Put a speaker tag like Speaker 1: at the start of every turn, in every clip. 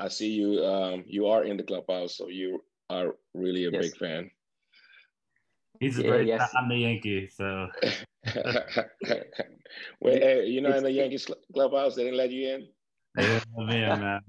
Speaker 1: I see you. Um, you are in the clubhouse, so you are really a
Speaker 2: Yes.
Speaker 1: big fan.
Speaker 3: He's a
Speaker 2: Yeah,
Speaker 3: great.
Speaker 2: yes.
Speaker 3: I'm the Yankee, so
Speaker 1: Wait, hey, you know, in the Yankees clubhouse, they didn't let you in.
Speaker 3: they didn't let me in, man.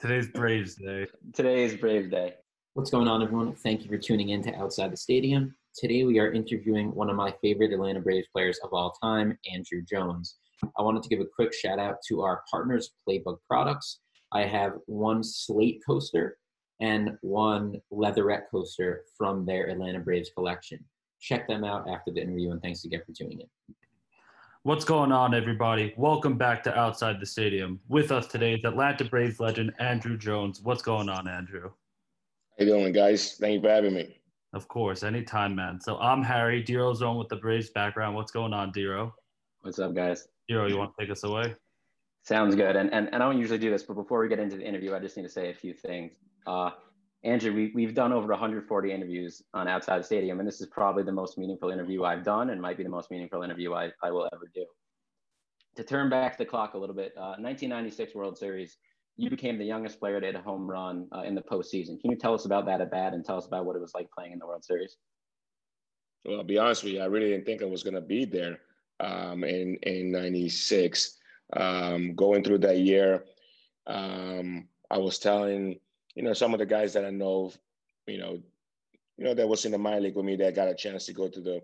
Speaker 3: Today's Braves Day.
Speaker 2: Today is Brave Day.
Speaker 4: What's going on, everyone? Thank you for tuning in to Outside the Stadium. Today, we are interviewing one of my favorite Atlanta Braves players of all time, Andruw Jones. I wanted to give a quick shout out to our partners, Playbook Products. I have one slate coaster and one leatherette coaster from their Atlanta Braves collection. Check them out after the interview, and thanks again for tuning in.
Speaker 3: What's going on, everybody? Welcome back to Outside the Stadium. With us today is Atlanta Braves legend Andruw Jones. What's going on, Andruw?
Speaker 1: How you doing, guys? Thank you for having me.
Speaker 3: Of course, anytime, man. So I'm Harry. Dero's on with the Braves background. What's going on, Dero?
Speaker 2: What's up, guys?
Speaker 3: Dero, you want to take us away?
Speaker 2: Sounds good. And, and, and I don't usually do this, but before we get into the interview, I just need to say a few things. Uh, Andruw, we, we've done over 140 interviews on Outside the Stadium, and this is probably the most meaningful interview I've done and might be the most meaningful interview I, I will ever do. To turn back the clock a little bit, uh, 1996 World Series, you became the youngest player to hit a home run uh, in the postseason. Can you tell us about that at bat and tell us about what it was like playing in the World Series?
Speaker 1: Well, I'll be honest with you, I really didn't think I was going to be there um, in in '96. Um, going through that year, um, I was telling you know some of the guys that I know, you know, you know that was in the minor league with me that got a chance to go to the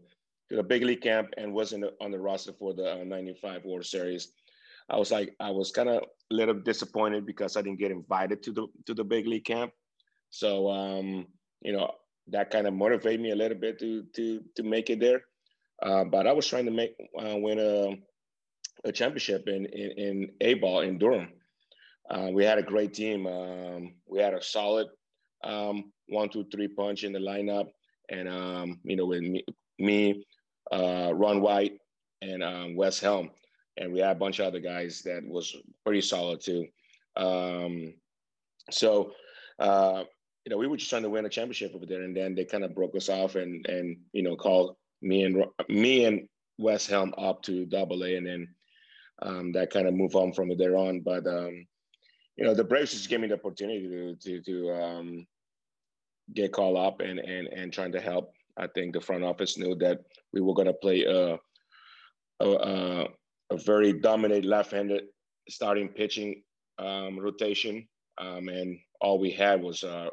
Speaker 1: to the big league camp and wasn't on the roster for the '95 World Series. I was like, I was kind of a little disappointed because I didn't get invited to the to the big league camp. So um, you know, that kind of motivated me a little bit to to to make it there. Uh, but I was trying to make uh, win a, a championship in in, in A ball in Durham. Uh, we had a great team. Um, we had a solid um, one, two, three punch in the lineup, and um, you know with me, me uh, Ron Wright, and um, Wes Helms, and we had a bunch of other guys that was pretty solid too. Um, so. Uh, you know, we were just trying to win a championship over there, and then they kind of broke us off, and and you know, called me and me and Wes Helms up to Double A, and then um, that kind of move on from there on. But um, you know, the Braves just gave me the opportunity to to to um, get called up and and and trying to help. I think the front office knew that we were going to play a a, a very dominant left-handed starting pitching um, rotation, um, and all we had was uh,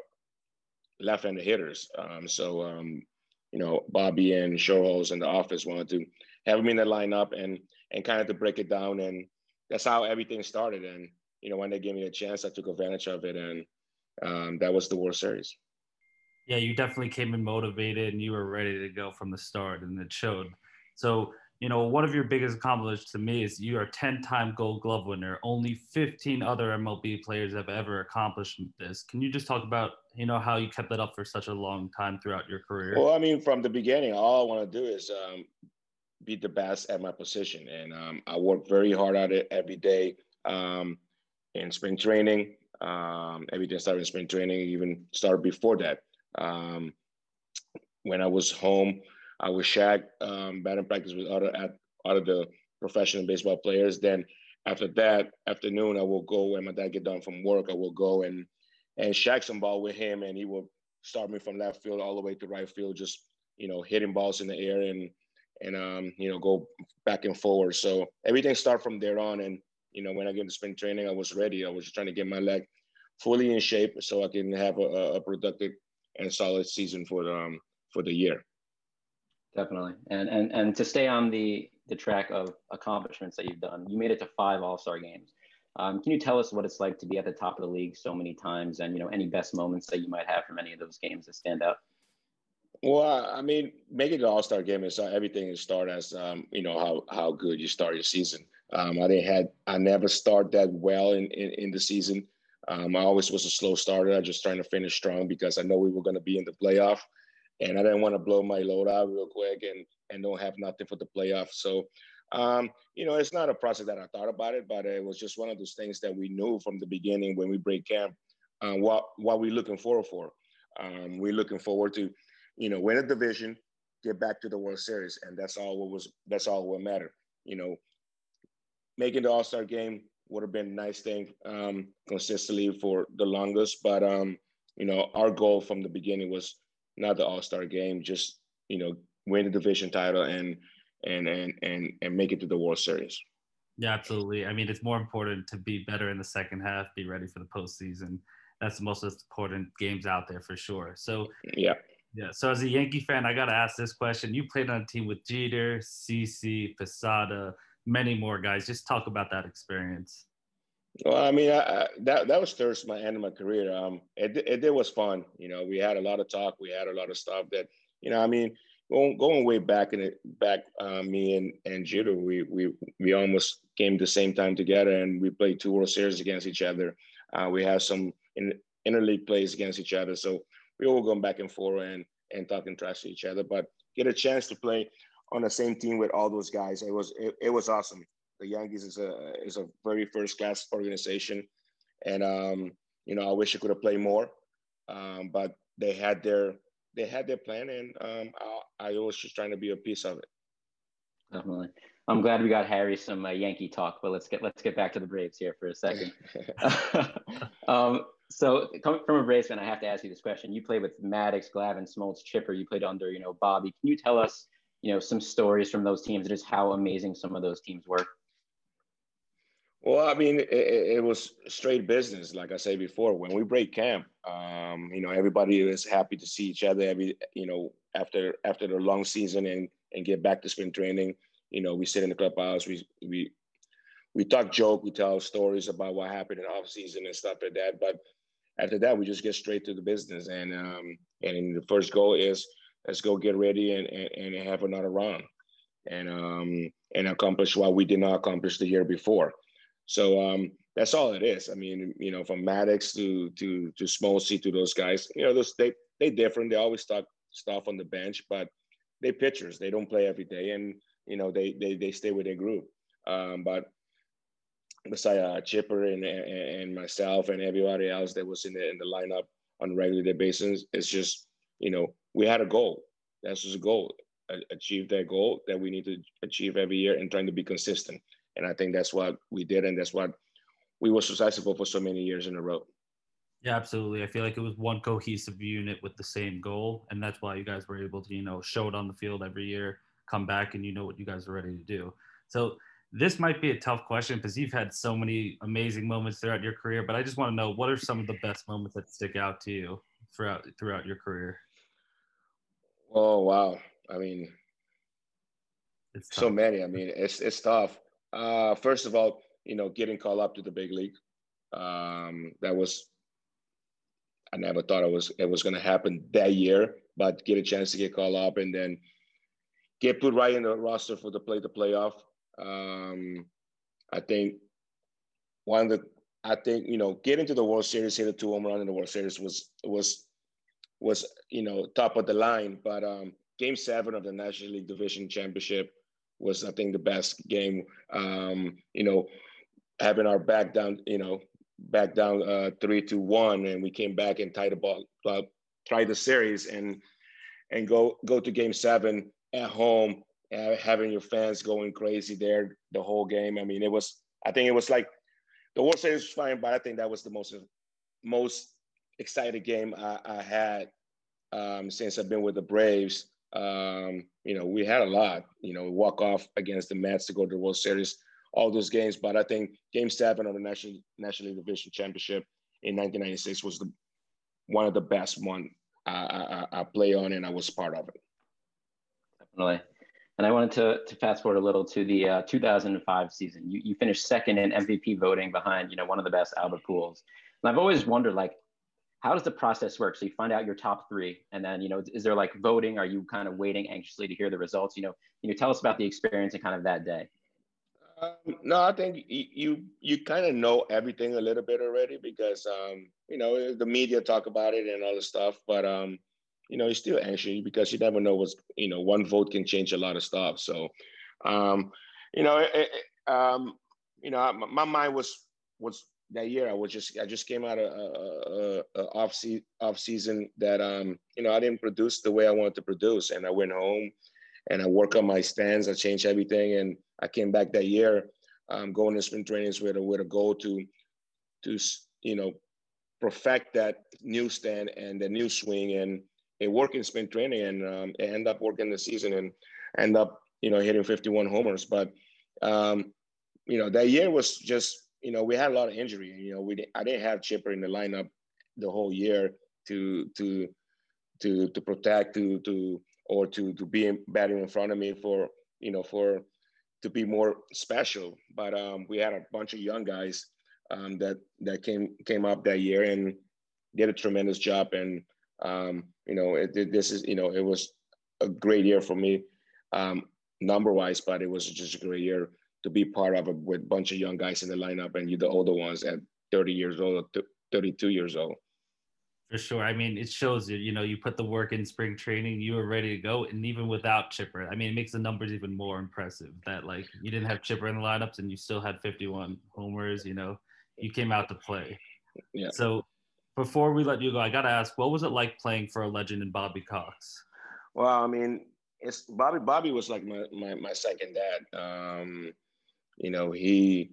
Speaker 1: left-handed hitters. Um, so, you know, Bobby and Schuerholz in the office wanted to have me in the lineup and and kind of to break it down, and that's how everything started. And you know, when they gave me a chance, I took advantage of it, and um, that was the World Series.
Speaker 3: Yeah, you definitely came in motivated and you were ready to go from the start, and it showed. So, you know, one of your biggest accomplishments to me is you are a 10 time gold glove winner. Only 15 other MLB players have ever accomplished this. Can you just talk about, you know, how you kept that up for such a long time throughout your career?
Speaker 1: Well, I mean, from the beginning, all I want to do is um, be the best at my position, and um, I work very hard at it every day um, in spring training. Um, everything started in spring training, even started before that. Um, when I was home, I was shag um, batting practice with other at other the professional baseball players. Then after that afternoon, I will go when my dad get done from work. I will go and and shag some ball with him, and he will start me from left field all the way to right field, just you know hitting balls in the air and and um, you know go back and forward. So everything started from there on. And you know when I get to spring training, I was ready. I was trying to get my leg fully in shape so I can have a, a productive and solid season for the um, for the year.
Speaker 2: Definitely. And and and to stay on the the track of accomplishments that you've done, you made it to five All-Star games. Um, can you tell us what it's like to be at the top of the league so many times, and you know any best moments that you might have from any of those games that stand out?
Speaker 1: Well, I mean, making the All Star game is everything is start as um, you know how how good you start your season. Um, I didn't had I never start that well in in, in the season. Um, I always was a slow starter. I just trying to finish strong because I know we were going to be in the playoff, and I didn't want to blow my load out real quick and and don't have nothing for the playoff. So, um, you know, it's not a process that I thought about it, but it was just one of those things that we knew from the beginning when we break camp. Uh, what what we looking forward for? Um, we're looking forward to, you know, win a division, get back to the World Series, and that's all what was that's all what mattered. You know, making the All Star game would have been a nice thing um, consistently for the longest. But um, you know, our goal from the beginning was not the All Star game, just you know, win the division title and and and and and make it to the World Series.
Speaker 3: Yeah, absolutely. I mean, it's more important to be better in the second half, be ready for the postseason. That's the most important games out there for sure. So
Speaker 1: yeah,
Speaker 3: yeah. So as a Yankee fan, I got to ask this question: You played on a team with Jeter, CC, Posada, many more guys. Just talk about that experience.
Speaker 1: Well, I mean, I, I, that that was towards my end of my career. Um, it it, it was fun. You know, we had a lot of talk. We had a lot of stuff that you know. I mean, going going way back in it, back, uh, me and and Jeter, we we we almost came the same time together, and we played two World Series against each other. Uh, we had some in, interleague plays against each other, so we all going back and forth and and talking trash to each other. But get a chance to play on the same team with all those guys, it was it, it was awesome. The Yankees is a is a very first class organization, and um, you know I wish I could have played more, um, but they had their they had their plan, and um, I, I was just trying to be a piece of it.
Speaker 2: Definitely. I'm glad we got Harry some uh, Yankee talk, but let's get let's get back to the Braves here for a second. um, so coming from a Braves fan, I have to ask you this question. You played with Maddux, Glavine, Smoltz, Chipper. You played under, you know, Bobby. Can you tell us, you know, some stories from those teams and just how amazing some of those teams were?
Speaker 1: Well, I mean, it, it, was straight business. Like I said before, when we break camp, um, you know, everybody is happy to see each other. Every, you know, after after the long season and and get back to spring training, you know, we sit in the clubhouse. We we we talk joke. We tell stories about what happened in off season and stuff like that. But after that, we just get straight to the business. And um, and the first goal is let's go get ready and and, and have another round, and um and accomplish what we did not accomplish the year before. So um, that's all it is. I mean, you know, from Maddux to to to Smoltzy to those guys, you know, those they they different. They always talk stuff on the bench, but they pitchers. They don't play every day, and you know, they they they stay with their group. Um, but besides uh, Chipper and, and, and myself and everybody else that was in the in the lineup on a regular basis, it's just you know we had a goal. That's just a goal. Achieve that goal that we need to achieve every year and trying to be consistent. And I think that's what we did, and that's what we were successful for so many years in a row.
Speaker 3: Yeah, absolutely. I feel like it was one cohesive unit with the same goal, and that's why you guys were able to, you know, show it on the field every year, come back, and you know what you guys are ready to do. So this might be a tough question because you've had so many amazing moments throughout your career, but I just want to know what are some of the best moments that stick out to you throughout throughout your career?
Speaker 1: Oh wow! I mean, it's so many. I mean, it's it's tough. Uh, first of all, you know, getting called up to the big league. Um, that was I never thought it was it was going to happen that year, but get a chance to get called up and then get put right in the roster for the play the playoff. Um, I think one of the I think you know getting to the World Series, hit a two home run in the World Series was was was you know top of the line. But um, Game Seven of the National League Division Championship was I think the best game. Um, you know, having our back down, you know, back down uh, three to one, and we came back and tied the ball, uh, tied the series, and and go go to Game Seven at home, having your fans going crazy there the whole game. I mean, it was. I think it was like the World Series was fine, but I think that was the most most excited game I, I had um, since I've been with the Braves. Um, you know, we had a lot, you know, walk off against the Mets to go to the World Series, all those games. But I think game seven of the National, National League Division Championship in 1996 was the one of the best one I, I, I play on and I was part of it.
Speaker 2: Definitely. And I wanted to, to fast forward a little to the uh, 2005 season. You, you finished second in MVP voting behind, you know, one of the best Albert Pujols. And I've always wondered, like, how does the process work? So you find out your top three, and then you know, is there like voting? Are you kind of waiting anxiously to hear the results? You know, you know, tell us about the experience and kind of that day.
Speaker 1: Um, no, I think you you kind of know everything a little bit already because um, you know the media talk about it and all the stuff, but um, you know you're still anxious because you never know what's you know one vote can change a lot of stuff. So, um, you know, it, um, you know, my mind was was that year I was just I just came out of a, a, a off, se- off season that um you know I didn't produce the way I wanted to produce. And I went home and I worked on my stance I changed everything. And I came back that year um, going to spring trainings with a with a goal to to you know perfect that new stand and the new swing. And in sprint training and um, end up working the season and end up you know hitting 51 homers but um, you know that year was just you know we had a lot of injury you know we I didn't have Chipper in the lineup the whole year to to to to protect to to or to to be batting in front of me for you know for to be more special but um, we had a bunch of young guys um, that that came came up that year and did a tremendous job. And um, you know, it, it, this is you know, it was a great year for me, um, number wise, but it was just a great year to be part of it with a bunch of young guys in the lineup, and you the older ones at 30 years old, 32 years old.
Speaker 3: For sure. I mean, it shows you, you know, you put the work in spring training, you were ready to go. And even without Chipper, I mean, it makes the numbers even more impressive that like you didn't have Chipper in the lineups and you still had 51 homers, you know, you came out to play. Yeah. So before we let you go, I got to ask, what was it like playing for a legend in Bobby Cox?
Speaker 1: Well, I mean, it's Bobby. Bobby was like my my, my second dad. Um, you know, he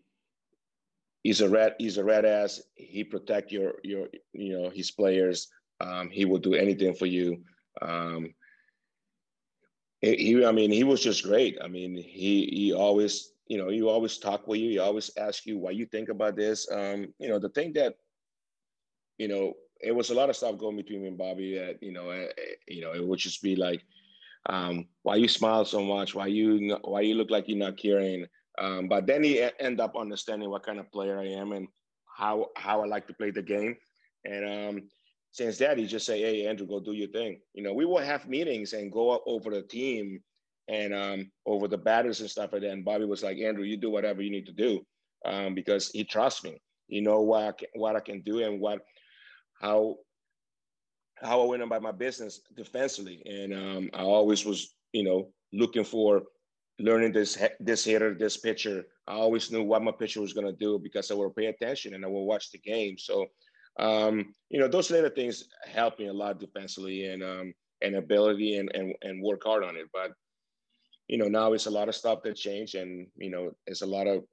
Speaker 1: he's a red he's a red ass. He protect your your you know his players. Um, he will do anything for you. Um, he, I mean, he was just great. I mean, he he always you know, you always talk with you. He always ask you why you think about this. Um, you know, the thing that, you know, it was a lot of stuff going between me and Bobby that, you know, uh, you know, it would just be like, um, why you smile so much? Why you, why you look like you're not caring? Um, but then he end up understanding what kind of player I am and how, how I like to play the game. And um, since that, he just say, Hey, Andruw, go do your thing. You know, we will have meetings and go over the team and um, over the batters and stuff like that. And Bobby was like, Andruw, you do whatever you need to do um, because he trusts me. You know what I can, what I can do and what how how I went about my business defensively. And um, I always was, you know, looking for learning this this hitter, this pitcher. I always knew what my pitcher was going to do because I would pay attention and I would watch the game. So, um, you know, those little things helped me a lot defensively and um, and ability and, and and work hard on it. But you know, now it's a lot of stuff that changed and, you know, it's a lot of,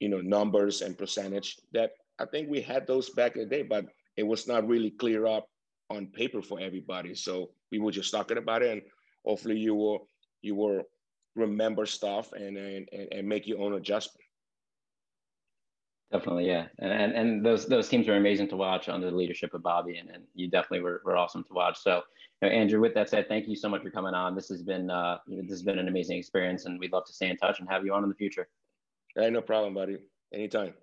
Speaker 1: you know, numbers and percentage that I think we had those back in the day, but it was not really clear up on paper for everybody. So we were just talking about it and hopefully you will, you will remember stuff and, and, and make your own adjustment.
Speaker 2: Definitely, yeah, and, and and those those teams were amazing to watch under the leadership of Bobby, and, and you definitely were, were awesome to watch. So, you know, Andruw, with that said, thank you so much for coming on. This has been uh, this has been an amazing experience, and we'd love to stay in touch and have you on in the future.
Speaker 1: Hey, no problem, buddy. Anytime.